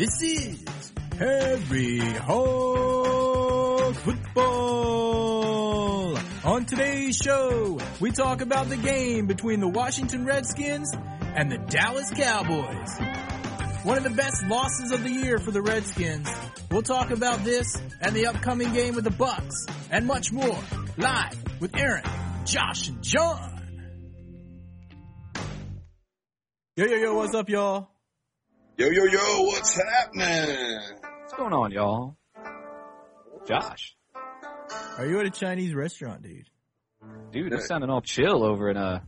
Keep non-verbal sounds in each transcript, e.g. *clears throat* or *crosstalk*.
This is Harry Hog Football. On today's show, we talk about the game between the Washington Redskins and the Dallas Cowboys. One of the best losses of the year for the Redskins. We'll talk about this and the upcoming game with the Bucks and much more live with Aaron, Josh, and John. Yo, yo, yo, what's up, y'all? Yo, yo, yo, what's happening? What's going on, y'all? Josh. Are you at a Chinese restaurant, dude? Dude, it's sounding all chill over in uh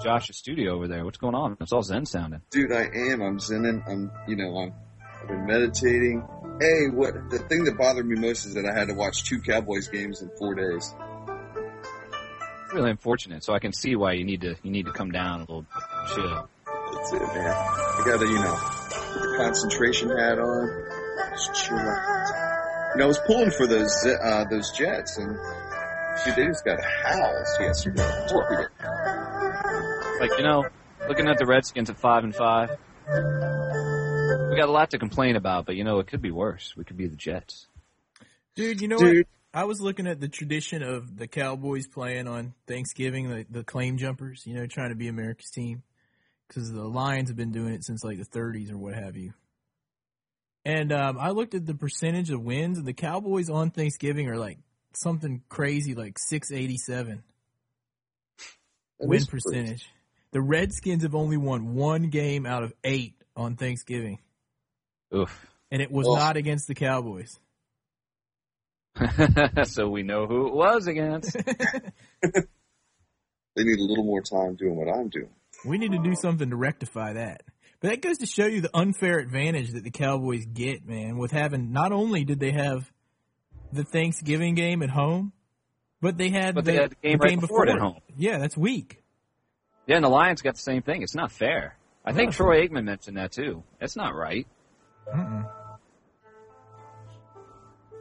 Josh's studio over there. What's going on? It's all zen sounding. Dude, I am. I'm zenning. I'm, you know, I'm, I've been meditating. Hey, what, the thing that bothered me most is that I had to watch two Cowboys games in four days. It's really unfortunate. So I can see why you need to you need to come down a little chill. That's it, man. I gotta, you know, put the concentration hat on. Just chill out. You know, I was pulling for those, uh, those Jets and, dude, they just got housed yesterday. Torpedoed. Like, you know, looking at the Redskins at five and five. We got a lot to complain about, but you know, it could be worse. We could be the Jets. Dude, you know Dude. what? I was looking at the tradition of the Cowboys playing on Thanksgiving, the, the claim jumpers, you know, trying to be America's team. Because the Lions have been doing it since like the 30s or what have you. And um, I looked at the percentage of wins, and the Cowboys on Thanksgiving are like something crazy, like 687 That win is crazy. percentage. The Redskins have only won one game out of eight on Thanksgiving, Oof. and it was Well- not against the Cowboys. *laughs* so we know who it was against. *laughs* They need a little more time doing what I'm doing. We need to do something to rectify that. But that goes to show you the unfair advantage that the Cowboys get, man, with having not only did they have the Thanksgiving game at home, but they had But the, they had the game right before it at home. Yeah, that's weak. Yeah, and the Lions got the same thing. It's not fair. I think. Troy Aikman mentioned that too. That's not right.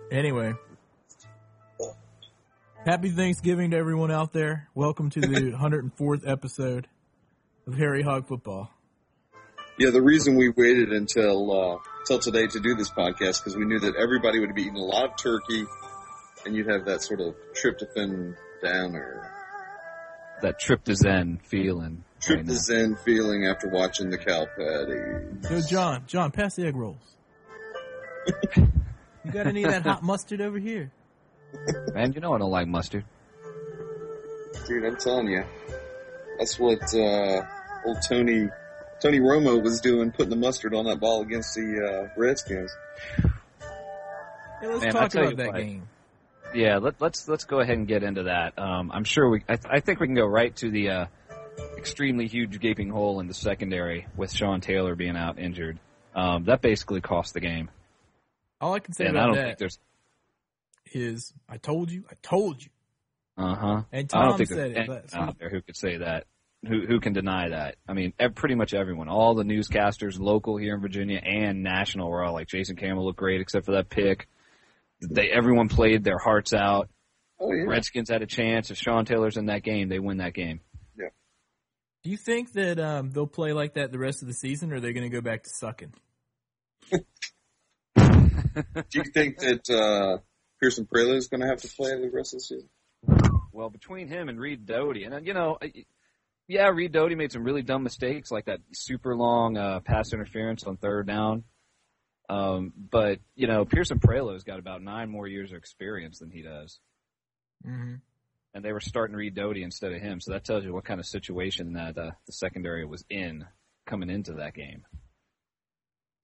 Anyway, happy Thanksgiving to everyone out there. Welcome to the *laughs* 104th episode of Harry Hog Football. Yeah, the reason we waited until uh, till today to do this podcast because we knew that everybody would be eating a lot of turkey, and you'd have that sort of tryptophan downer, That trip to Zen feeling. right feeling after watching the cow patty. Yo, John, John, pass the egg rolls. you got any of that hot mustard over here? Man, you know I don't like mustard. Dude, I'm telling you, that's what uh, old Tony Tony Romo was doing, putting the mustard on that ball against the uh, Redskins. Hey, let's Man, talk about that what. game. Yeah, let, let's let's go ahead and get into that. Um, I'm sure we. I, th- I think we can go right to the uh, extremely huge gaping hole in the secondary with Sean Taylor being out injured. Um, that basically cost the game, All I can say and I about don't think that there's. is, I told you, I told you. Uh huh. And I don't think said there's it. But out there who could say that. Who who can deny that? I mean, pretty much everyone, all the newscasters, local here in Virginia and national, were all like Jason Campbell looked great except for that pick. They everyone played their hearts out. Oh yeah, Redskins had a chance. If Sean Taylor's in that game, they win that game. Yeah. Do you think that um, they'll play like that the rest of the season, or are they going to go back to sucking? *laughs* do you think that uh, Pierson Prioleau is going to have to play the rest of the season? Well, between him and Reed Doughty, and uh, you know, I- yeah, Reed Doughty made some really dumb mistakes, like that super long uh, pass interference on third down. Um, but you know, Pierson Prioleau's got about nine more years of experience than he does, Mm-hmm. and they were starting Reed Doughty instead of him. So that tells you what kind of situation that uh, the secondary was in coming into that game.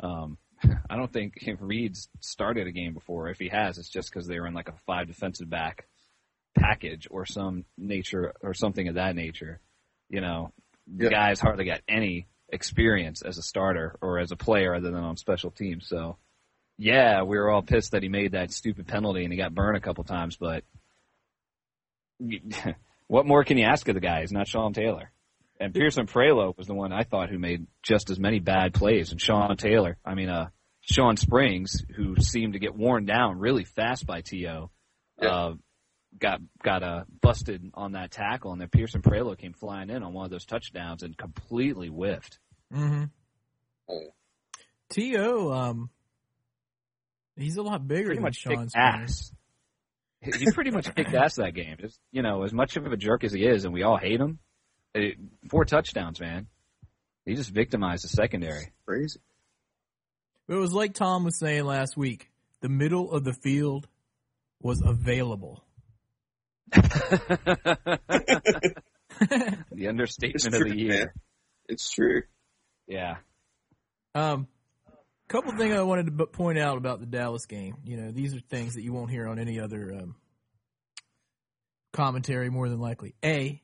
Um, *laughs* I don't think if Reed's started a game before. If he has, it's just because they were in like a five defensive back package or some nature or something of that nature. You know, the Yeah. guy's hardly got any experience as a starter or as a player other than on special teams. So, yeah, we were all pissed that he made that stupid penalty and he got burned a couple times, but *laughs* what more can you ask of the guy? He's not Sean Taylor. And Pierson Prioleau was the one I thought who made just as many bad plays. And Sean Taylor, I mean, uh, Shawn Springs, who seemed to get worn down really fast by T.O., Yeah. uh, got got uh, busted on that tackle, and then Pierson Prioleau came flying in on one of those touchdowns and completely whiffed. Mm-hmm. Oh. T.O. um, He's a lot bigger pretty than much Sean ass. He pretty much kicked *laughs* ass that game. Just you know, as much of a jerk as he is, and we all hate him. It, four touchdowns, man. He just victimized the secondary. Crazy. It was like Tom was saying last week. The middle of the field was available. *laughs* the understatement It's of the year. man. It's true. Yeah. Um, couple things I wanted to point out about the Dallas game. You know, these are things that you won't hear on any other um, commentary, more than likely. A,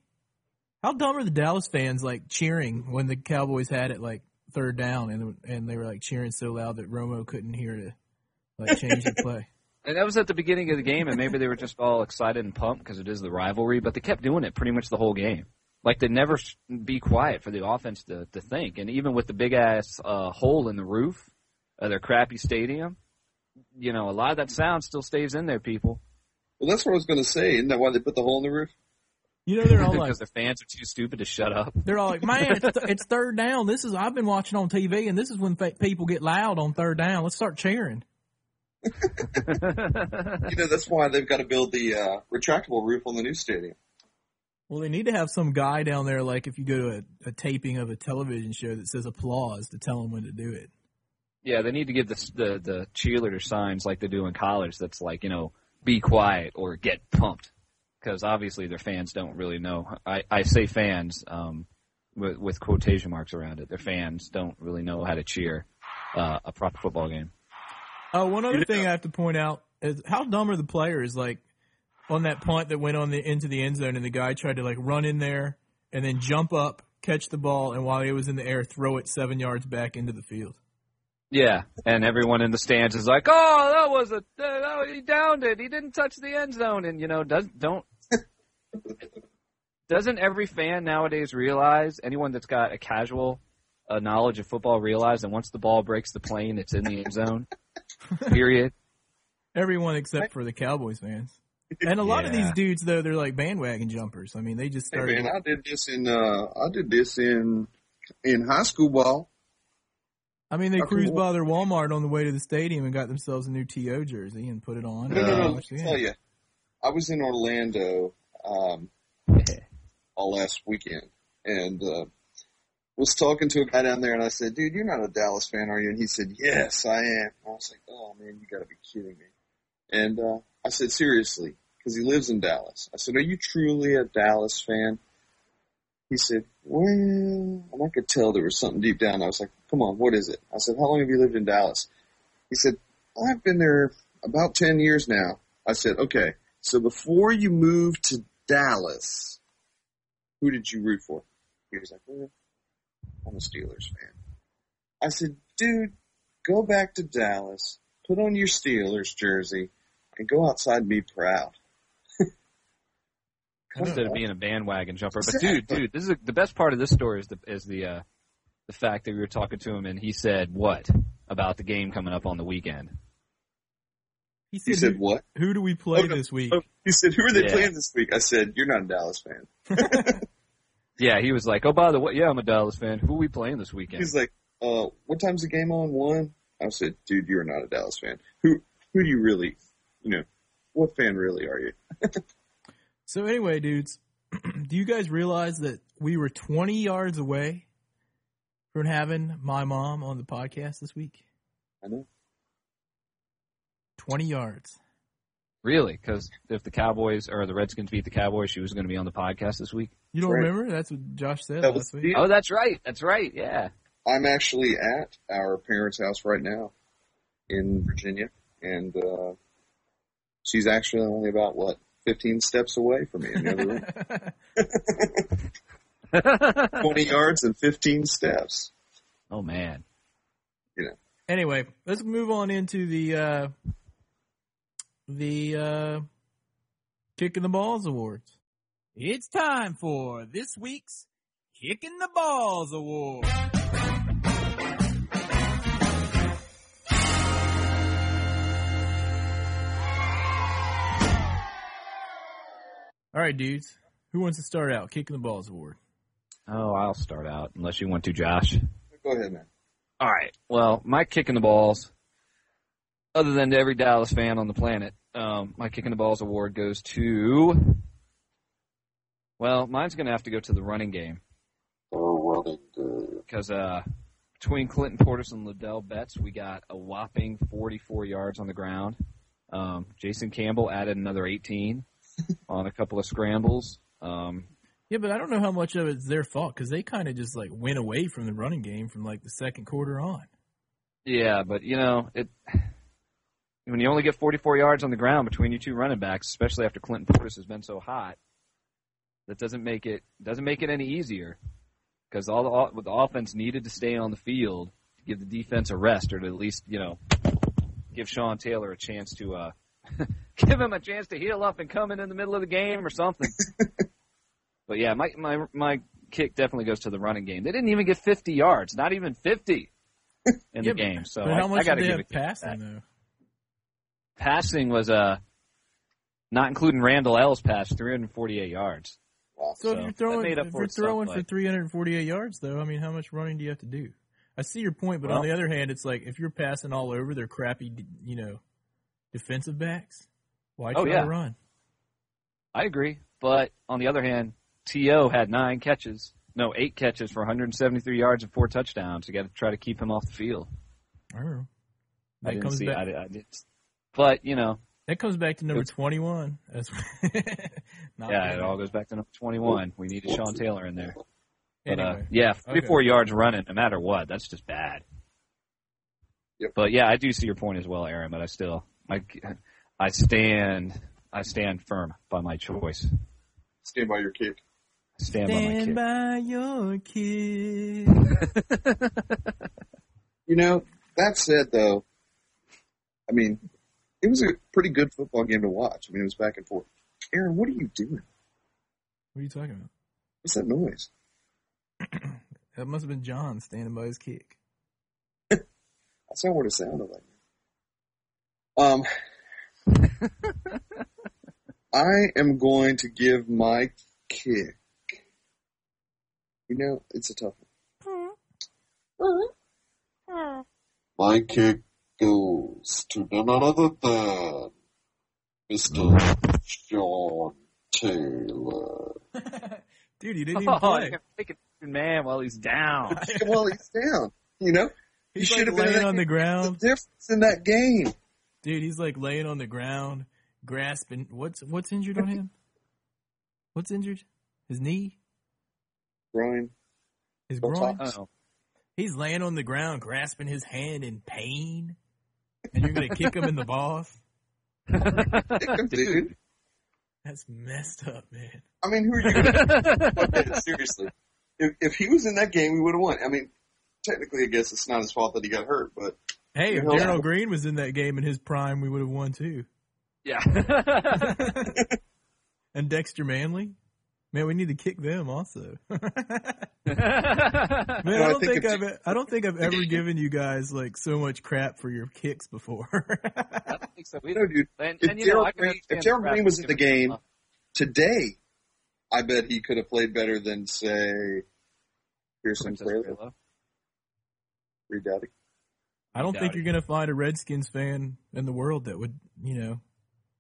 how dumb are the Dallas fans like cheering when the Cowboys had it like third down and and they were like cheering so loud that Romo couldn't hear to like change the *laughs* play. And that was at the beginning of the game, and maybe they were just all excited and pumped because it is the rivalry, but they kept doing it pretty much the whole game. Like they never be quiet for the offense to, to think. And even with the big ass uh, hole in the roof of their crappy stadium, you know, a lot of that sound still stays in there, people. Well, that's what I was going to say. Isn't that why they put the hole in the roof? You know, they're all *laughs* like, because their fans are too stupid to shut up. they're all like, man, it's, *laughs* th- it's third down. This is I've been watching on TV, and this is when fa- people get loud on third down. Let's start cheering. You know, that's why they've got to build the uh, retractable roof on the new stadium. Well, they need to have some guy down there, like if you go to a, a taping of a television show that says applause to tell them when to do it. Yeah, they need to give the the the cheerleader signs like they do in college. That's like you know, be quiet or get pumped, because obviously their fans don't really know. I I say fans um, with with quotation marks around it. Their fans don't really know how to cheer uh, a proper football game. Oh, one other thing I have to point out is how dumb are the players? Like on that punt that went on the into the end zone, and the guy tried to like run in there and then jump up, catch the ball, and while he was in the air, throw it seven yards back into the field. Yeah, and everyone in the stands is like, "Oh, that was a oh, he downed it. He didn't touch the end zone." And you know, does don't doesn't every fan nowadays realize? Anyone that's got a casual uh, knowledge of football realize that once the ball breaks the plane, it's in the end zone. *laughs* Period. Everyone except for the Cowboys fans. *laughs* And a lot of these dudes, though, they're like bandwagon jumpers. I mean, they just Hey started. man, I did this in uh, I did this in in high school ball. I mean, they Okay, cruised well- by their Walmart on the way to the stadium and got themselves a new TO jersey and put it on. No, no, and no. Let me tell you, I was in Orlando um, *laughs* all last weekend, and uh, was talking to a guy down there, and I said, "Dude, you're not a Dallas fan, are you?" And he said, "Yes, I am." I was like, "Oh man, you got to be kidding me!" And uh, I said, "Seriously," because he lives in Dallas. I said, "Are you truly a Dallas fan?" He said, "Well," and I could tell there was something deep down. I was like, "Come on, what is it?" I said, "How long have you lived in Dallas?" He said, "I've been there about ten years now." I said, "Okay, so before you moved to Dallas, who did you root for?" He was like, "Well, I'm a Steelers fan." I said, "Dude, go back to Dallas, put on your Steelers jersey, and go outside and be proud." *laughs* Instead of being a bandwagon jumper, but dude, dude, this is the best part of this story is the is the uh, the fact that we were talking to him and he said what about the game coming up on the weekend. He He said, said, who, "What?" who do we play Oh, no. this week? Oh, he said, "Who are they Yeah. playing this week?" I said, "You're not a Dallas fan." *laughs* *laughs* Yeah, he was like, "Oh, by the way, yeah, I'm a Dallas fan. Who are we playing this weekend?" He's like, uh, what time's the game on? One? I said, dude, you're not a Dallas fan. Who, who do you really, you know, what fan really are you? *laughs* So anyway, dudes, *clears throat* do you guys realize that we were 20 yards away from having my mom on the podcast this week? I know. 20 yards. Really? Because if the Cowboys or the Redskins beat the Cowboys, she was going to be on the podcast this week. You don't Right. remember? That's what Josh said That last week. Oh, that's right. That's right. Yeah. I'm actually at our parents' house right now in Virginia, and uh, she's actually only about what 15 steps away from me in the other room. *laughs* 20 yards and 15 steps. oh man. anyway, let's move on into the uh, the uh, Kicking the Balls Awards. It's time for this week's Kicking the Balls Award. All right, dudes. Who wants to start out? Kicking the Balls Award. Oh, I'll start out unless you want to, Josh. Go ahead, man. All right. Well, my kicking the balls. other than to every Dallas fan on the planet, um, my kicking the balls award goes to. Well, mine's going to have to go to the running game Oh, running game. because uh, between Clinton Portis and Ladell Betts, we got a whopping 44 yards on the ground. Um, Jason Campbell added another 18 *laughs* on a couple of scrambles. Um, Yeah, but I don't know how much of it's their fault because they kind of just like went away from the running game from like the second quarter on. Yeah, but you know, it when you only get 44 yards on the ground between your two running backs, especially after Clinton Portis has been so hot, that doesn't make it doesn't make it any easier because all the all, the offense needed to stay on the field to give the defense a rest or to at least you know give Sean Taylor a chance to uh *laughs* give him a chance to heal up and come in in the middle of the game or something. *laughs* but yeah, my my my kick definitely goes to the running game. They didn't even get 50 yards, not even 50 *laughs* in Yeah, the but- game. So but I, how much I got to did they give have it kick passing though? Passing was uh not including Randle El's pass, 348 yards. Wow. So, So, if you're throwing, made up if for you're throwing but- for 348 yards, though, I mean, how much running do you have to do? I see your point, but on the other hand, it's like if you're passing all over their crappy, you know, defensive backs, why Oh, try yeah. to run? I agree, but on the other hand, T.O. had nine catches, no, eight catches for 173 yards and four touchdowns. You got to try to keep him off the field. I don't know. I didn't comes see. back. I, did- I did, but you know, That comes back to number It's- 21. That's *laughs* not yeah, it all goes back to number 21. We needed Sean Taylor in there. But uh, yeah, three Okay. four yards running, no matter what, that's just bad. Yep. But yeah, I do see your point as well, Aaron. But I still, I, I stand, I stand firm by my choice. Stand by your kick. I stand, by my kick. by your kid. *laughs* You know, that said though, I mean, it was a pretty good football game to watch. I mean, it was back and forth. Aaron, what are you doing? What are you talking about? What's that noise? *clears throat* That must have been John standing by his kick. *laughs* That's not what it sounded like. Um, *laughs* I am going to give my kick. You know, it's a tough one. My kick goes to none other than Mr. Sean Taylor. Dude, he didn't even Oh, play. you're gonna make a man while he's down. *laughs* well, he's down. You know, he He's should like have been laying that on the ground. The difference in that game. Dude, he's like laying on the ground, grasping. What's what's injured on him? What's injured? His knee? Groin. His Don't groin? Oh, He's laying on the ground, grasping his hand in pain. And you're gonna kick him in the balls? Kick him, dude. That's messed up, man. I mean, who are you going to look at it seriously? If, if he was in that game, we would have won. I mean, technically, I guess it's not his fault that he got hurt, but Hey, if Yeah. Darrell Green was in that game in his prime, we would have won too. yeah. *laughs* *laughs* and Dexter Manley, man, we need to kick them also. *laughs* man, No, I I don't think think I've I don't think I've ever given you guys like so much crap for your kicks before. *laughs* I don't think so you either. know, dude, And, If and you know, Darrell I Green- if understand Darrell the crap Green was in the game- today, I bet he could have played better than say Pearson Princess Taylor, Kayla. Reed I don't think you're gonna find a Redskins fan in the world that would, you know,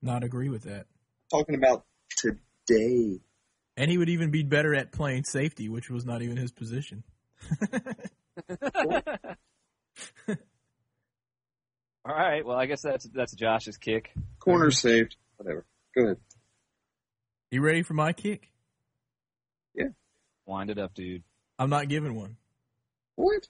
not agree with that. Talking about today. And he would even be better at playing safety, which was not even his position. *laughs* All right. Well, I guess that's that's Josh's kick. Corner saved. Whatever. Go ahead. You ready for my kick? Yeah. Wind it up, dude. I'm not giving one. What?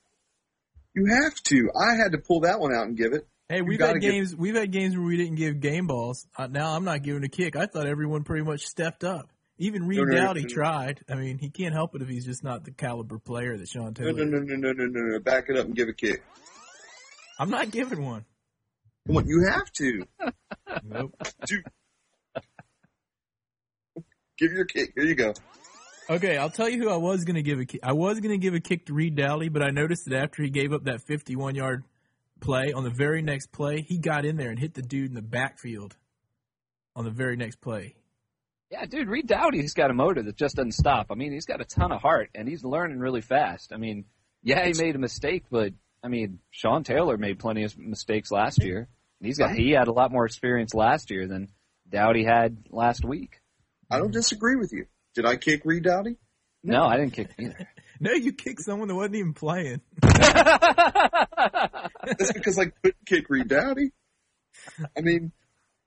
You have to. I had to pull that one out and give it. Hey, we've gotta give- games. We've had games where we didn't give game balls. Uh, now I'm not giving a kick. I thought everyone pretty much stepped up. Even Reed No, Doughty tried. I mean, he can't help it if he's just not the caliber player that Sean Taylor. no, no, no, no, no, no, no. Back it up and give a kick. I'm not giving one. Come on, you have to. Nope. Give your kick. Here you go. Okay, I'll tell you who I was going to give a kick. I was going to give a kick to Reed Doughty, but I noticed that after he gave up that 51 yard play, on the very next play, he got in there and hit the dude in the backfield on the very next play. Yeah, dude, Reed Doughty's got a motor that just doesn't stop. I mean, he's got a ton of heart and he's learning really fast. I mean, yeah, he made a mistake, but I mean, Sean Taylor made plenty of mistakes last year. He's got he had a lot more experience last year than Doughty had last week. I don't disagree with you. Did I kick Reed Doughty? No, I didn't kick either. *laughs* No, you kicked someone that wasn't even playing. *laughs* That's because I couldn't kick Reed Doughty. I mean,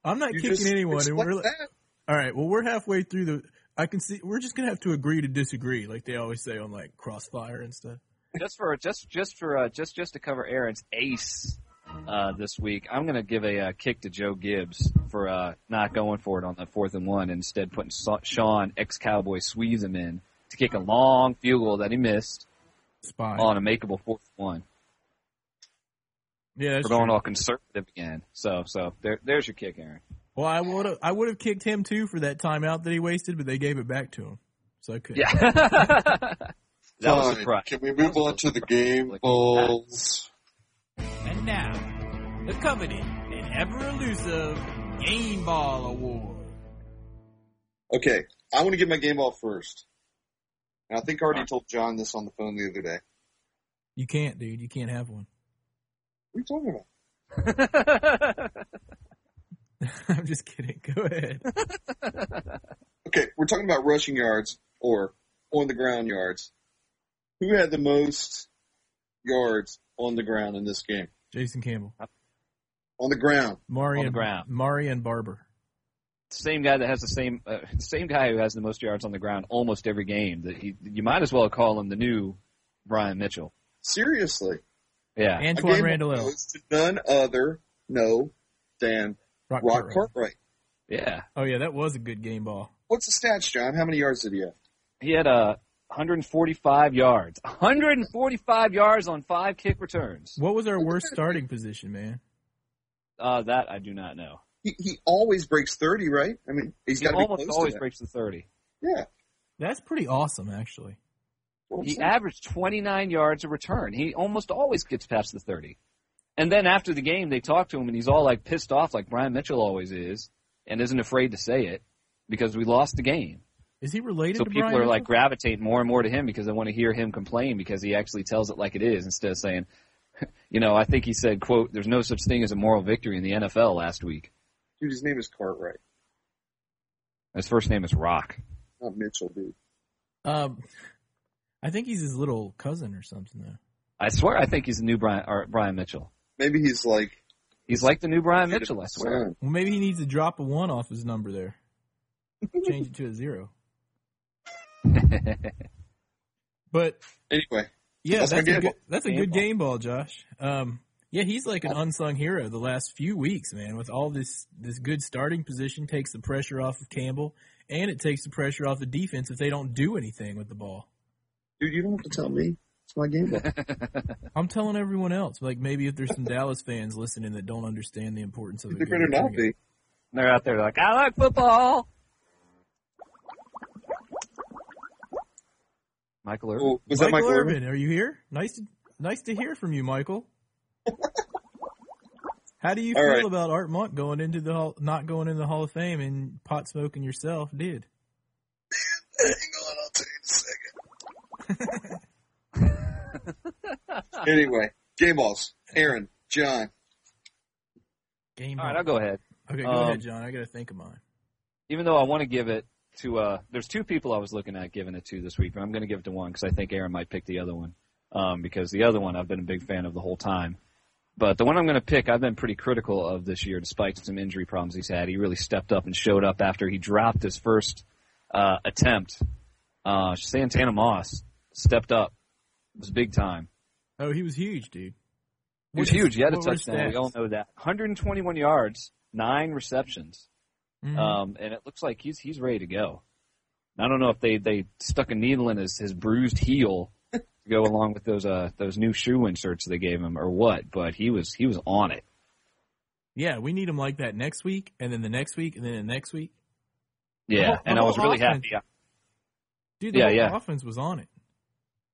I'm not kicking anyone. And explained we're, that. All right. Well, we're halfway through the. I can see. We're just gonna have to agree to disagree, like they always say on like Crossfire and stuff. just for just just for uh, just just to cover Aaron's ace uh, this week, I'm going to give a uh, kick to Joe Gibbs for uh, not going for it on the fourth and one, and instead putting Sean ex Cowboy Suisham in to kick a long field goal that he missed Spy. on a makeable fourth and one. yeah, We're going true. all conservative again. So so there there's your kick, Aaron. Well, I would have. I would have kicked him too for that timeout that he wasted, but they gave it back to him, so I couldn't. Yeah. *laughs* that was a surprise. Can we move on to the game balls? And now, the coveted and ever elusive Game Ball Award. Okay, I want to get my game ball first. And I think I already told John this on the phone the other day. You can't, dude. You can't have one. What are you talking about? *laughs* *laughs* I'm just kidding. Go ahead. *laughs* Okay, we're talking about rushing yards or on the ground yards. Who had the most yards on the ground in this game? Jason Campbell, On the ground. Mari On the and ground. Marion Barber. same guy that has the same uh, same guy who has the most yards on the ground almost every game. That he you might as well call him the new Brian Mitchell. Seriously. Yeah. My Antoine game Randall. goes to none other, no, than Rock Rock Cartwright. Cartwright. Yeah. Oh yeah, that was a good game ball. What's the stats, John? How many yards did he have? He had uh, 145 yards. 145 yards on five kick returns. What was our worst starting position, man? Uh, that I do not know. He, he always breaks 30, right? I mean, he's He got to be almost close always to breaks the 30. Yeah. That's pretty awesome, actually. What He saying. averaged 29 yards a return. He almost always gets past the 30. And then after the game, they talk to him, and he's all like pissed off, like Brian Mitchell always is, and isn't afraid to say it because we lost the game. Is he related to So to people Brian are like Mitchell? gravitating more and more to him because they want to hear him complain because he actually tells it like it is instead of saying, *laughs* you know, I think he said, "quote There's no such thing as a moral victory in the NFL." Last week, Dude, his name is Cartwright, his first name is Rock. not Mitchell, dude. Um, I think he's his little cousin or something though. I swear, I think he's the new Brian or Brian Mitchell. Maybe he's like He's like the new Brian Mitchell. I swear. Well, maybe he needs to drop a one off his number there. Change it to a zero. *laughs* But Anyway, yeah, That's that's, a good, that's a Game good ball. game ball, Josh. Um, yeah, he's like an unsung hero the last few weeks, man. With all this this good starting position, takes the pressure off of Campbell, and it takes the pressure off the defense if they don't do anything with the ball. dude, you don't have to tell me. It's my game. I'm telling everyone else, like maybe if there's some Dallas fans listening that don't understand the importance of a better not be. They're out there like, I like football. Michael Irvin. Oh, was that Michael Michael Irvin, Irvin? are you here? Nice to nice to hear from you, Michael. How do you All feel right. about Art Monk going into the hall, not going in the Hall of Fame and pot smoking yourself did? Hang on, I'll tell you in a second. *laughs* *laughs* anyway, game balls. Aaron, John. Game All right. I'll go ahead. Okay, go Um, ahead, John. I got to think of mine. Even though I want to give it to, uh, there's two people I was looking at giving it to this week, but I'm going to give it to one because I think Aaron might pick the other one. Um, because the other one I've been a big fan of the whole time. But the one I'm going to pick, I've been pretty critical of this year, despite some injury problems he's had. He really stepped up and showed up after he dropped his first uh, attempt. Uh, Santana Moss stepped up. It was big time. Oh, he was huge, dude. He was huge. He had a what were his touchdown. We all know that. 121 yards, nine receptions. Mhm. Um, and it looks like he's he's ready to go. I don't know if they, they stuck a needle in his, his bruised heel *laughs* to go along with those uh those new shoe inserts they gave him or what, but he was he was on it. yeah, we need him like that next week, and then the next week, and then the next week. Yeah, whole- and I was really offense. happy. Dude, the Yeah, whole yeah. offense was on it.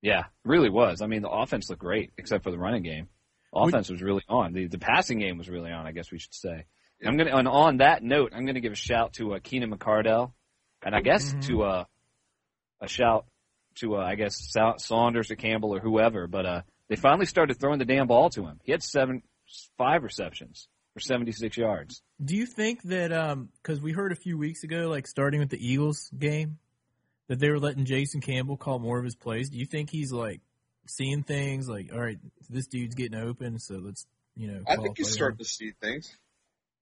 Yeah, really was. I mean, the offense looked great except for the running game. Offense was really on. The the passing game was really on. I guess we should say. I'm gonna and on that note, I'm gonna give a shout to uh, Keenan McCardell, and I guess Mhm. to uh, a shout to uh, I guess Sa- Saunders or Campbell or whoever. But uh, they finally started throwing the damn ball to him. He had seven, five receptions for 76 yards. Do you think that um because we heard a few weeks ago, like starting with the Eagles game, that they were letting Jason Campbell call more of his plays? Do you think he's like seeing things like, all right, this dude's getting open, so let's you know. I call a think he's starting to see things.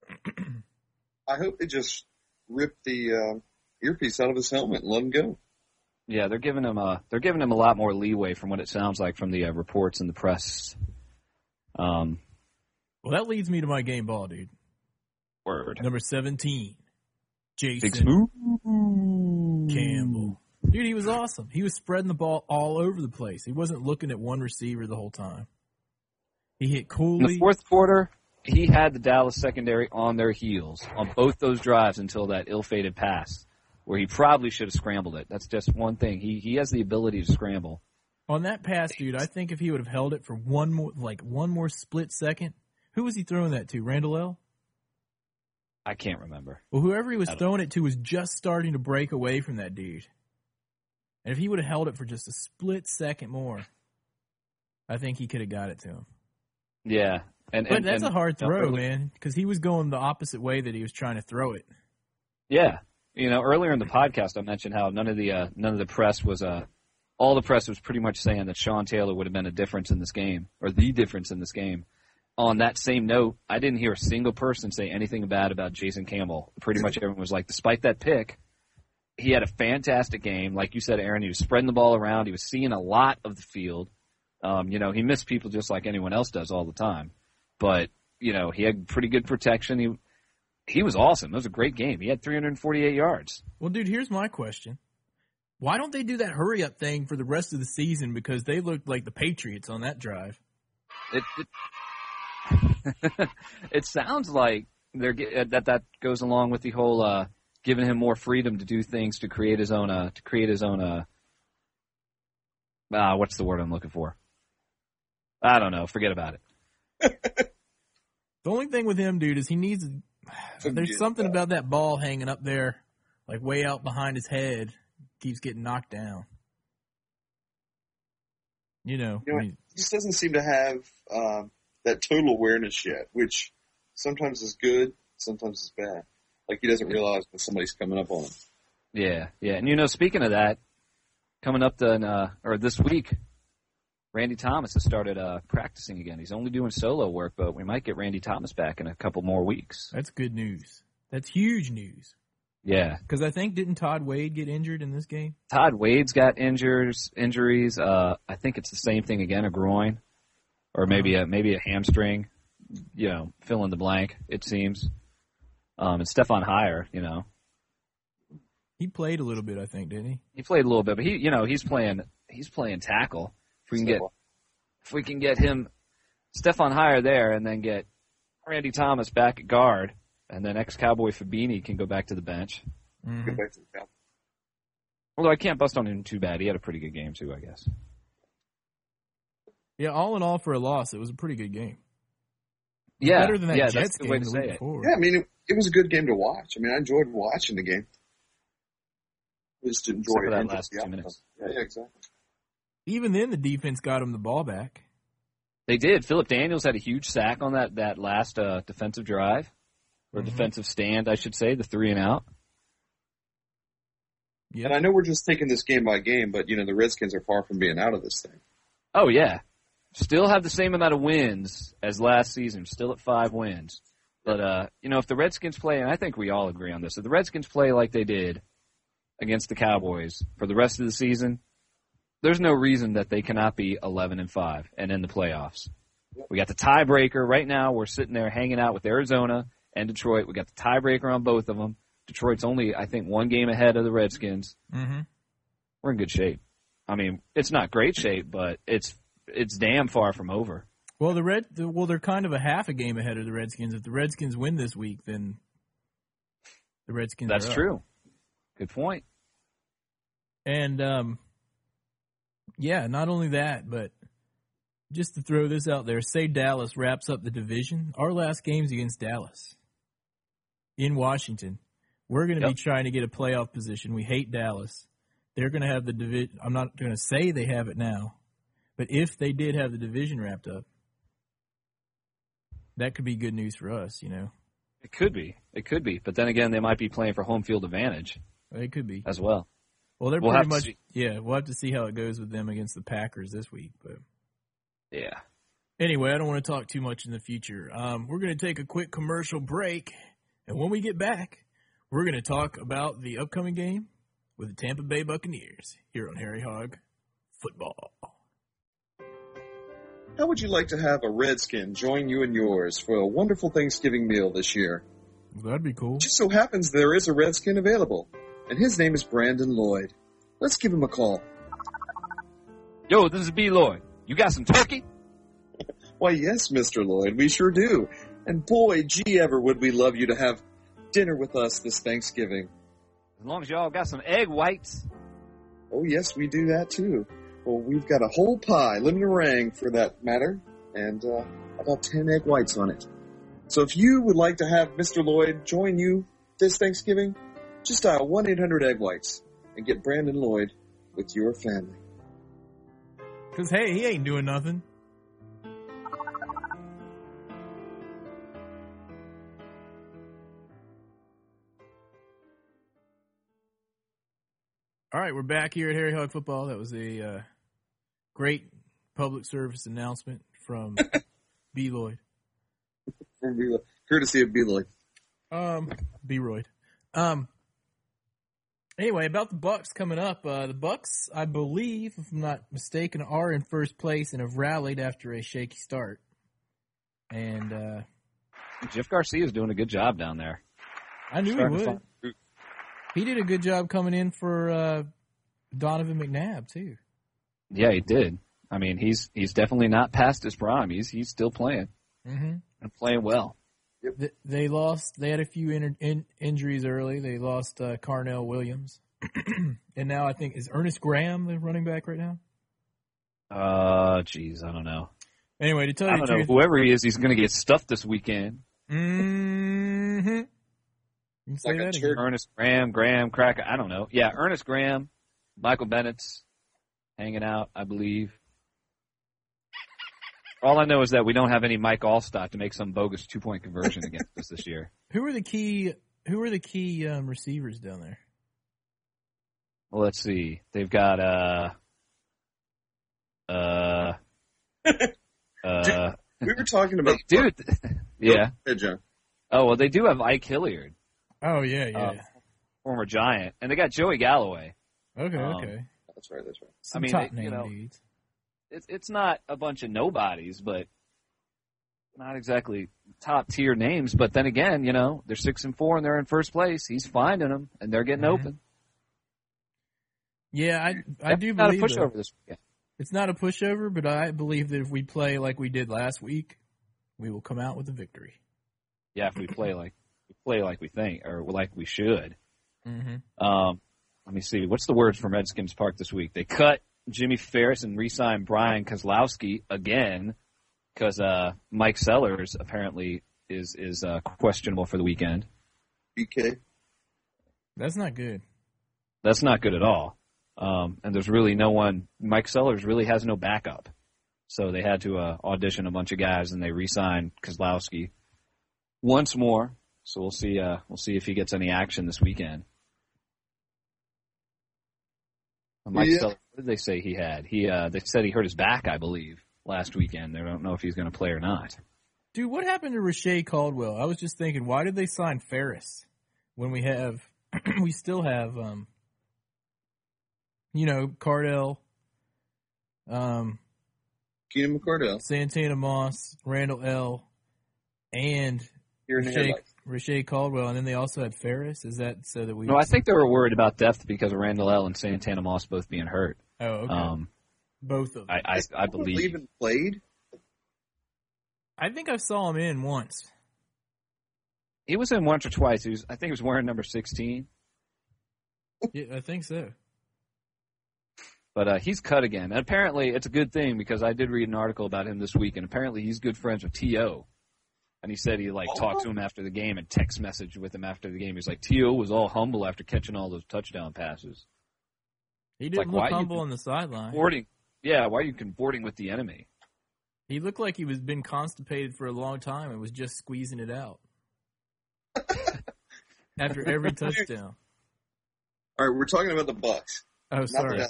*clears throat* I hope they just rip the uh, earpiece out of his helmet and let him go. Yeah, they're giving him a they're giving him a lot more leeway from what it sounds like from the uh, reports in the press. Um. Well, that leads me to my game ball, dude. word. Number seventeen, Jason Big smooth. Mm. Campbell. Dude, he was awesome. He was spreading the ball all over the place. He wasn't looking at one receiver the whole time. He hit In the fourth quarter, he had the Dallas secondary on their heels on both those drives until that ill-fated pass, where he probably should have scrambled it. That's just one thing. He he has the ability to scramble. On that pass, dude, I think if he would have held it for one more, like one more split second, who was he throwing that to? Randle El. I can't remember. Well, whoever he was throwing it to was just starting to break away from that dude. And if he would have held it for just a split second more, I think he could have got it to him. Yeah, and, But and that's and- a hard you know, throw, man, because he was going the opposite way that he was trying to throw it. Yeah, you know, earlier in the podcast, I mentioned how none of the uh, none of the press was uh, all the press was pretty much saying that Sean Taylor would have been a difference in this game or the difference in this game. On that same note, I didn't hear a single person say anything bad about Jason Campbell. Pretty much everyone was like, despite that pick, he had a fantastic game. Like you said, Aaron, he was spreading the ball around. He was seeing a lot of the field. Um, you know, he missed people just like anyone else does all the time. But, you know, he had pretty good protection. He he was awesome. It was a great game. He had 348 yards. Well, dude, here's my question. Why don't they do that hurry up thing for the rest of the season? Because they looked like the Patriots on that drive. It it, *laughs* it sounds like they're that that goes along with the whole uh, giving him more freedom to do things to create his own uh, to create his own uh, ah what's the word I'm looking for? I don't know. Forget about it. *laughs* The only thing with him, dude, is he needs. *sighs* There's something about about that ball hanging up there, like way out behind his head, keeps getting knocked down. You know, You know, He just doesn't seem to have um, that total awareness yet, which sometimes is good, sometimes is bad. Like he doesn't realize when somebody's coming up on him. Yeah, yeah. And you know, speaking of that, coming up then uh, or this week, Randy Thomas has started uh, practicing again. He's only doing solo work, but we might get Randy Thomas back in a couple more weeks. that's good news. That's huge news. Yeah, Because I think didn't Todd Wade get injured in this game? Todd Wade's got injures, injuries. Uh, I think it's the same thing again, a groin, or maybe a maybe a hamstring. You know, fill in the blank. It seems. Um, and Stephon Heyer, you know, He played a little bit, I think, didn't he? he played a little bit, but he, you know, he's playing he's playing tackle. If we can get if we can get him, Stephon Heyer there, and then get Randy Thomas back at guard, and then ex Cowboy Fabini can go back to the bench. Mhm. get back to the Cowboys. Although I can't bust on him too bad. He had a pretty good game too, I guess. Yeah, all in all, for a loss, it was a pretty good game. Yeah, Better than that yeah, Jets that's the game way to the say week it. before. Yeah, I mean, it, it was a good game to watch. I mean, I enjoyed watching the game. I just didn't enjoy for that it. last two minutes. Yeah, yeah, exactly. Even then, the defense got him the ball back. They did. Phillip Daniels had a huge sack on that that last uh, defensive drive, or Mhm. defensive stand, I should say, the three and out. Yeah, And I know we're just taking this game by game, but you know the Redskins are far from being out of this thing. Oh yeah, still have the same amount of wins as last season. Still at five wins. But uh, you know, if the Redskins play, and I think we all agree on this, if the Redskins play like they did against the Cowboys for the rest of the season, there's no reason that they cannot be 11 and five and in the playoffs. We got the tiebreaker right now. We're sitting there hanging out with Arizona and Detroit. We got the tiebreaker on both of them. Detroit's only, I think, one game ahead of the Redskins. hmm We're in good shape. I mean, it's not great shape, but it's it's damn far from over. Well, the red. The, well, they're kind of a half a game ahead of the Redskins. If the Redskins win this week, then the Redskins. That's true. Good point. And um, yeah, not only that, but just to throw this out there, say Dallas wraps up the division. Our last game's against Dallas in Washington. We're going to Yep. be trying to get a playoff position. We hate Dallas. They're going to have the division. I'm not going to say they have it now, but if they did have the division wrapped up, that could be good news for us. You know, It could be. It could be. But then again, they might be playing for home field advantage it could be. as well. Well, they're We'll pretty much yeah. We'll have to see how it goes with them against the Packers this week. But Yeah. anyway, I don't want to talk too much in the future. Um, we're going to take a quick commercial break, and when we get back, we're going to talk about the upcoming game with the Tampa Bay Buccaneers here on Harry Hog Football. How would you like to have a Redskin join you and yours for a wonderful Thanksgiving meal this year? That'd be cool. Just so happens there is a Redskin available, and his name is Brandon Lloyd. Let's give him a call. Yo, this is B. Lloyd. You got some turkey? Why, yes, Mr. Lloyd, we sure do. And boy, gee ever would we love you to have dinner with us this Thanksgiving. As long as y'all got some egg whites. Oh, yes, we do that too. Well, we've got a whole pie, lemon meringue for that matter, and uh, about 10 egg whites on it. So if you would like to have Mr. Lloyd join you this Thanksgiving, just dial 1 800 Egg Whites and get Brandon Lloyd with your family. Cause hey, he ain't doing nothing. All right, we're back here at Harry Hog Football. That was a uh, great public service announcement from *laughs* B. Lloyd. From B- Courtesy of B. Lloyd. Um, B. Royd. Um. Anyway, about the Bucks coming up. Uh, the Bucks, I believe, if I'm not mistaken, are in first place and have rallied after a shaky start. And uh, Jeff Garcia is doing a good job down there. I knew he Starting to would. He did a good job coming in for uh, Donovan McNabb too. Yeah, he did. I mean, he's he's definitely not past his prime. He's he's still playing Mm-hmm. and playing well. Th- They lost. They had a few in- in- injuries early. They lost uh, Carnell Williams, *clears throat* and now I think is Earnest Graham the running back right now. Uh, jeez, I don't know. Anyway, to tell you I don't the know. truth, Whoever he is, he's going to get stuffed this weekend. Mm-hmm. You can say Like a that Earnest Graham, Graham Cracker. I don't know. Yeah, Earnest Graham, Michael Bennett's hanging out, I believe. All I know is that we don't have any Mike Alstott to make some bogus two point conversion against us this year. *laughs* Who are the key? Who are the key um, receivers down there? Well, let's see. They've got uh uh *laughs* uh We were talking about. dude. *laughs* yeah. Hey, John. Oh well, they do have Ike Hilliard, Oh yeah, yeah. Uh, former Giant, and they got Joey Galloway. okay, um, okay. That's right, that's right. Some mean, top they- you know, dudes. it's it's not a bunch of nobodies, but not exactly top tier names. But then again, you know, they're six and four and they're in first place. He's finding them and they're getting Mhm. open. Yeah, I I do not a believe that. pushover this weekend. it's not a pushover, but I believe that if we play like we did last week, we will come out with a victory. Yeah, if we play like we play like we think or like we should. Mm-hmm. Um, let me see. What's the words from Redskins Park this week? They cut Jimmy Farris and re-signed Brian Kozlowski again because uh, Mike Sellers apparently is is uh, questionable for the weekend. BK. That's not good. That's not good at all. Um, and there's really no one. Mike Sellers really has no backup, so they had to uh, audition a bunch of guys, and they re-signed Kozlowski once more. So we'll see. Uh, we'll see if he gets any action this weekend. Mike Yeah. Sellers, what did they say he had? He uh, they said he hurt his back, I believe, last weekend. They don't know if he's going to play or not. Dude, what happened to Reche Caldwell? I was just thinking, why did they sign Farris when we have, *clears throat* we still have, um, you know, Cardell, um, Keenan McCardell. Santana Moss, Randle El, and Here in Reche, headlights. Caldwell, and then they also had Farris. Is that so that we? No, I think they were worried about depth because of Randle El and Santana Moss both being hurt. oh, okay. Um, Both of them. I, I, I believe. Even played. I think I saw him in once. He was in once or twice. He was, I think he was wearing number 16, Yeah, I think so. but uh, he's cut again. And apparently, it's a good thing because I did read an article about him this week, and apparently he's good friends with T.O. And he said he like oh. talked to him after the game and text messaged with him after the game. He's like T.O. was all humble after catching all those touchdown passes. He didn't like, look why you humble on the sideline. Boarding, yeah. Why are you convorting with the enemy? He looked like he was been constipated for a long time and was just squeezing it out *laughs* after every touchdown. All right, we're talking about the Bucks. Oh, Not sorry.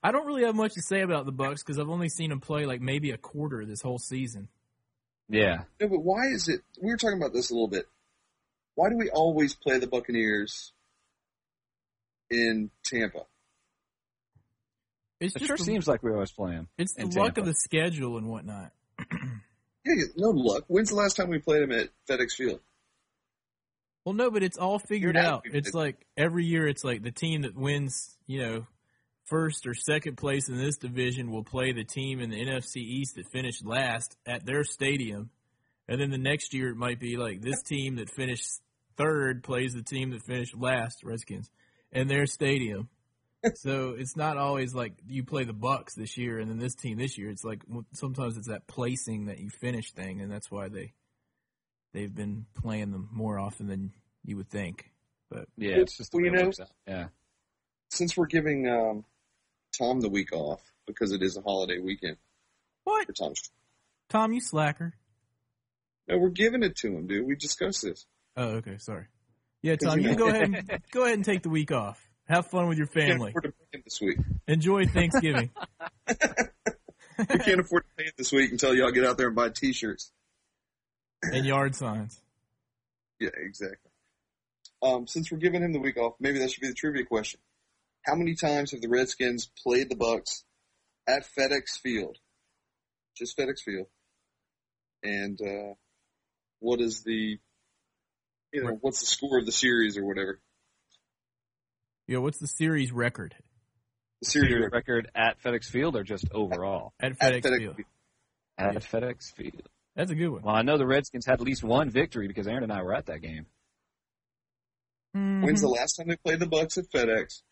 I don't really have much to say about the Bucks because I've only seen them play like maybe a quarter this whole season. Yeah. No, but why is it? We were talking about this a little bit. Why do we always play the Buccaneers in Tampa? It's It just sure the, seems like we always play him. it's the in luck of the schedule and whatnot. *clears throat* Yeah, no luck. When's the last time we played them at FedEx Field? Well, no, but it's all figured out. It's like every year, it's like the team that wins, you know, first or second place in this division will play the team in the NFC East that finished last at their stadium, and then the next year it might be like this team that finished third plays the team that finished last, Redskins, in their stadium. *laughs* so it's not always like you play the Bucks this year and then this team this year. It's like sometimes it's that placing that you finish thing, and that's why they they've been playing them more often than you would think. But Yeah, it's just the Well, way you it know- works out. Yeah. Since we're giving um, Tom the week off because it is a holiday weekend what, for Tom. Tom? You slacker. No, we're giving it to him, dude. We discussed this. Oh, okay, sorry. Yeah, Tom, you you know- go *laughs* ahead and go ahead and take the week off. Have fun with your We can't family. afford to pay him this week. Enjoy Thanksgiving. *laughs* We can't *laughs* afford to pay it this week until y'all get out there and buy T-shirts. and yard signs. Yeah, exactly. Um, since we're giving him the week off, maybe that should be the trivia question. How many times have the Redskins played the Bucks at FedEx Field? Just FedEx Field. And uh, what is the you know, what's the score of the series or whatever? Yeah, what's the series record The series Series record record at FedEx Field or just overall? at at FedEx FedEx Field? Field. At FedEx Field. That's a good one. Well, I know the Redskins had at least one victory because Aaron and I were at that game. When's the last time they played the Bucks at FedEx?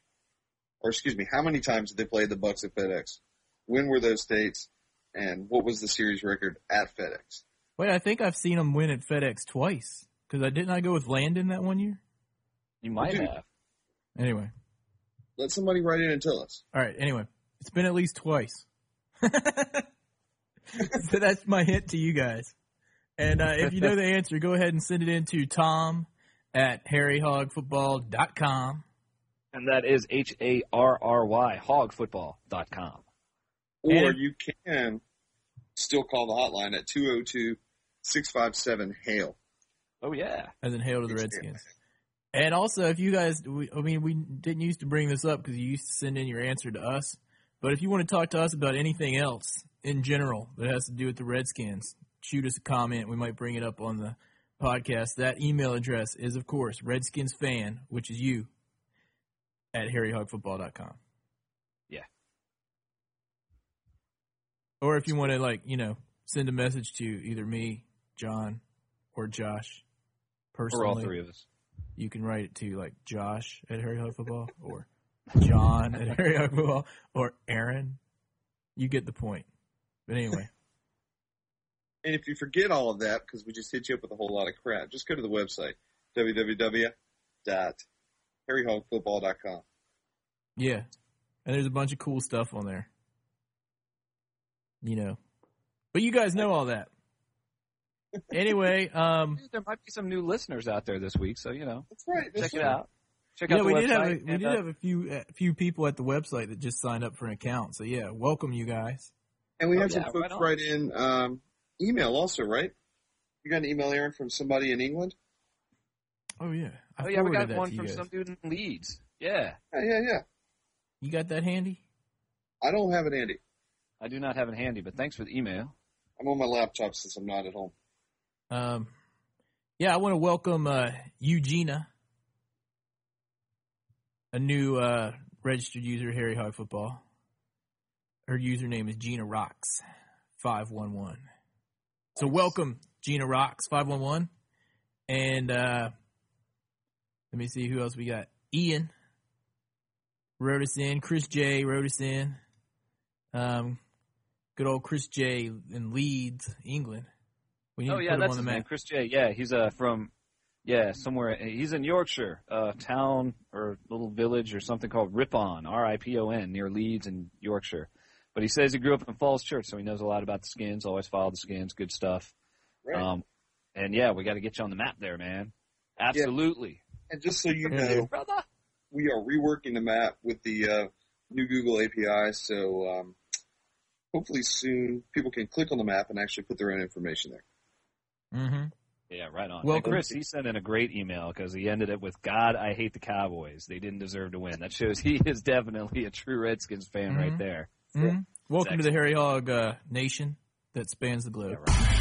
Or excuse me, how many times did they play the Bucks at FedEx? When were those dates? And what was the series record at FedEx? Wait, I think I've seen them win at FedEx twice. Because I didn't I go with Landon that one year. You might Dude. have. Anyway, Let somebody write in and tell us. all right. Anyway, it's been at least twice. *laughs* so that's my hint to you guys. And uh, if you know the answer, go ahead and send it in to Tom at harryhogfootball.com. And that is H A R R Y, hogfootball.com. Or And- you can still call the hotline at 202 657 HAIL. Oh, yeah. as in hail to the Redskins. And also, if you guys, we, I mean, we didn't used to bring this up because you used to send in your answer to us. But if you want to talk to us about anything else in general that has to do with the Redskins, shoot us a comment. We might bring it up on the podcast. That email address is, of course, Redskins fan, which is you, at harryhogfootball.com. Yeah. Or if you want to, like, you know, send a message to either me, John, or Josh personally. Or all three of us. you can write it to like Josh at Harry Hog Football or John at Harry Hog Football or Aaron. You get the point. But anyway, *laughs* And if you forget all of that, because we just hit you up with a whole lot of crap, just go to the website, www.harryhogfootball.com. yeah. And there's a bunch of cool stuff on there. You know. But you guys know all that. *laughs* Anyway, um There might be some new listeners out there this week, so, you know, That's right. check that's it out. Check yeah, out we did have a, we and, did uh, have a few a few people at the website that just signed up for an account. So yeah, welcome you guys. And we Oh, had some yeah, folks right write in um, email also, right? You got an email, Aaron, from somebody in England? Oh yeah. I oh, yeah, we got one from guys. some dude in Leeds. Yeah. Yeah, yeah, yeah. You got that handy? I don't have it handy. I do not have it handy, but thanks for the email. I'm on my laptop since I'm not at home. Um, yeah, I want to welcome uh, Eugenia, a new uh, registered user, Harry Hog Football. Her username is Gina Rocks five one one. So welcome, Gina Rocks five one one, and uh, let me see who else we got. Ian wrote us in. Chris J wrote us in. Um, good old Chris J in Leeds, England. We need Oh to yeah, put him that's on the his map. name, Chris J. Yeah, he's uh from yeah somewhere. He's in Yorkshire, uh, town or little village or something called Ripon, R I P O N, near Leeds in Yorkshire. But he says he grew up in Falls Church, so he knows a lot about the skins. Always follow the skins. Good stuff. Right. Um, and yeah, we got to get you on the map there, man. Absolutely, and just so you *laughs* Yeah. know, brother. we are reworking the map with the uh, new Google API. So um, hopefully soon people can click on the map and actually put their own information there. Mm-hmm. Yeah, right on. Well, And Chris, he sent in a great email because he ended it with "God, I hate the Cowboys. They didn't deserve to win." That shows he is definitely a true Redskins fan right Mhm. there. hmm Welcome to the Harry Hog uh, Nation that spans the globe. Yeah, right.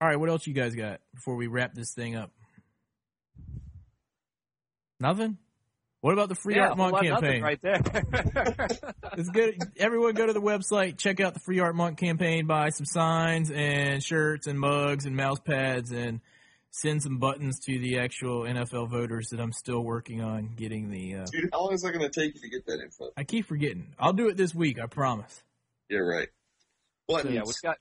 All right, what else you guys got before we wrap this thing up? Nothing. What about the Free yeah, Art a whole Month lot of nothing campaign? right there. *laughs* It's good. Everyone go to the website, check out the Free Art Monk campaign, buy some signs and shirts and mugs and mouse pads and send some buttons to the actual NFL voters that I'm still working on getting the uh, Dude, how long is that going to take you to get that info? I keep forgetting. I'll do it this week, I promise. Yeah, right. Buttons. yeah, we've got.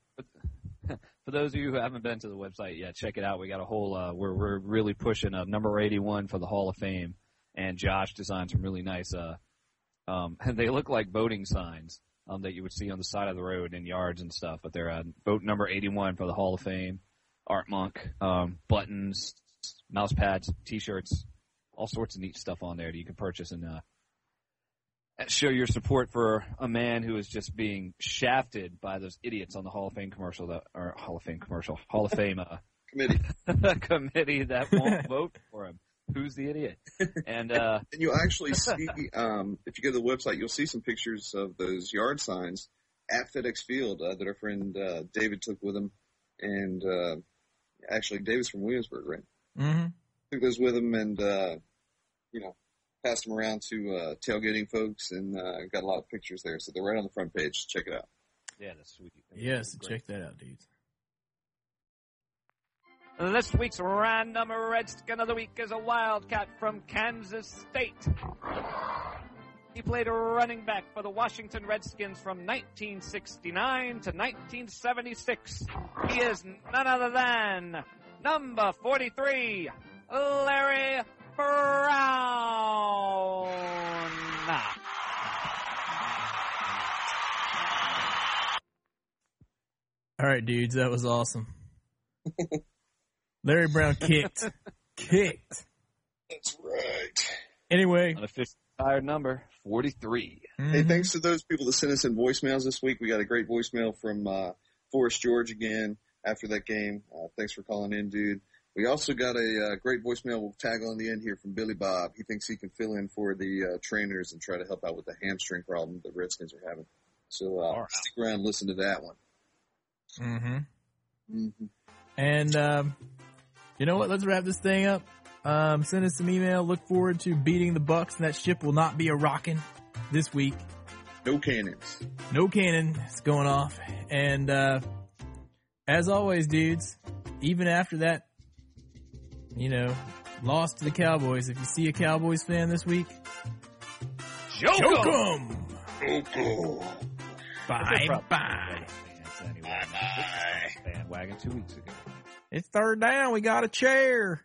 For those of you who haven't been to the website yet, check it out. We got a whole. Uh, we're we're really pushing uh, number eighty-one for the Hall of Fame, and Josh designed some really nice. Uh, um, and *laughs* they look like voting signs um, that you would see on the side of the road in yards and stuff. But they're uh, vote number eighty-one for the Hall of Fame. Art Monk, um, buttons, mouse pads, T-shirts, all sorts of neat stuff on there that you can purchase and uh, show your support for a man who is just being shafted by those idiots on the Hall of Fame commercial that or Hall of Fame commercial Hall of *laughs* Fame uh, committee. *laughs* committee that won't *laughs* vote for him. Who's the idiot? And uh, And you'll actually see, um, if you go to the website, you'll see some pictures of those yard signs at FedEx Field uh, that our friend uh, David took with him. And uh, actually, David's from Williamsburg, right? Mm-hmm. Took those with him and, uh, you know, passed them around to uh, tailgating folks and uh, got a lot of pictures there. So they're right on the front page. Check it out. yeah, that's sweet. Yes, Great. check that out, dudes. This week's random Redskin of the week is a Wildcat from Kansas State. He played a running back for the Washington Redskins from 1969 to 1976. He is none other than number 43, Larry Brown. All right, dudes, that was awesome. *laughs* Larry Brown kicked. kicked. That's right. Anyway, Unofficial retired number 43. Hey, mhm. thanks to those people that sent us in voicemails this week. We got a great voicemail from uh, Forrest George again after that game. Uh, thanks for calling in, dude. We also got a uh, great voicemail we'll tag on the end here from Billy Bob. He thinks he can fill in for the uh, trainers and try to help out with the hamstring problem the Redskins are having. So uh, right. stick around and listen to that one. Mm-hmm. Mm-hmm. And um, you know what? Let's wrap this thing up. Um, send us some email. Look forward to beating the Bucks, and that ship will not be a rocking this week. No cannons. No cannon is going off. And uh, as always, dudes, even after that, you know, lost to the Cowboys, if you see a Cowboys fan this week, Joke choke 'em! 'em. Oh, Bye Probably bye. Fans. Bandwagon two weeks ago. It's third down. We got a chair.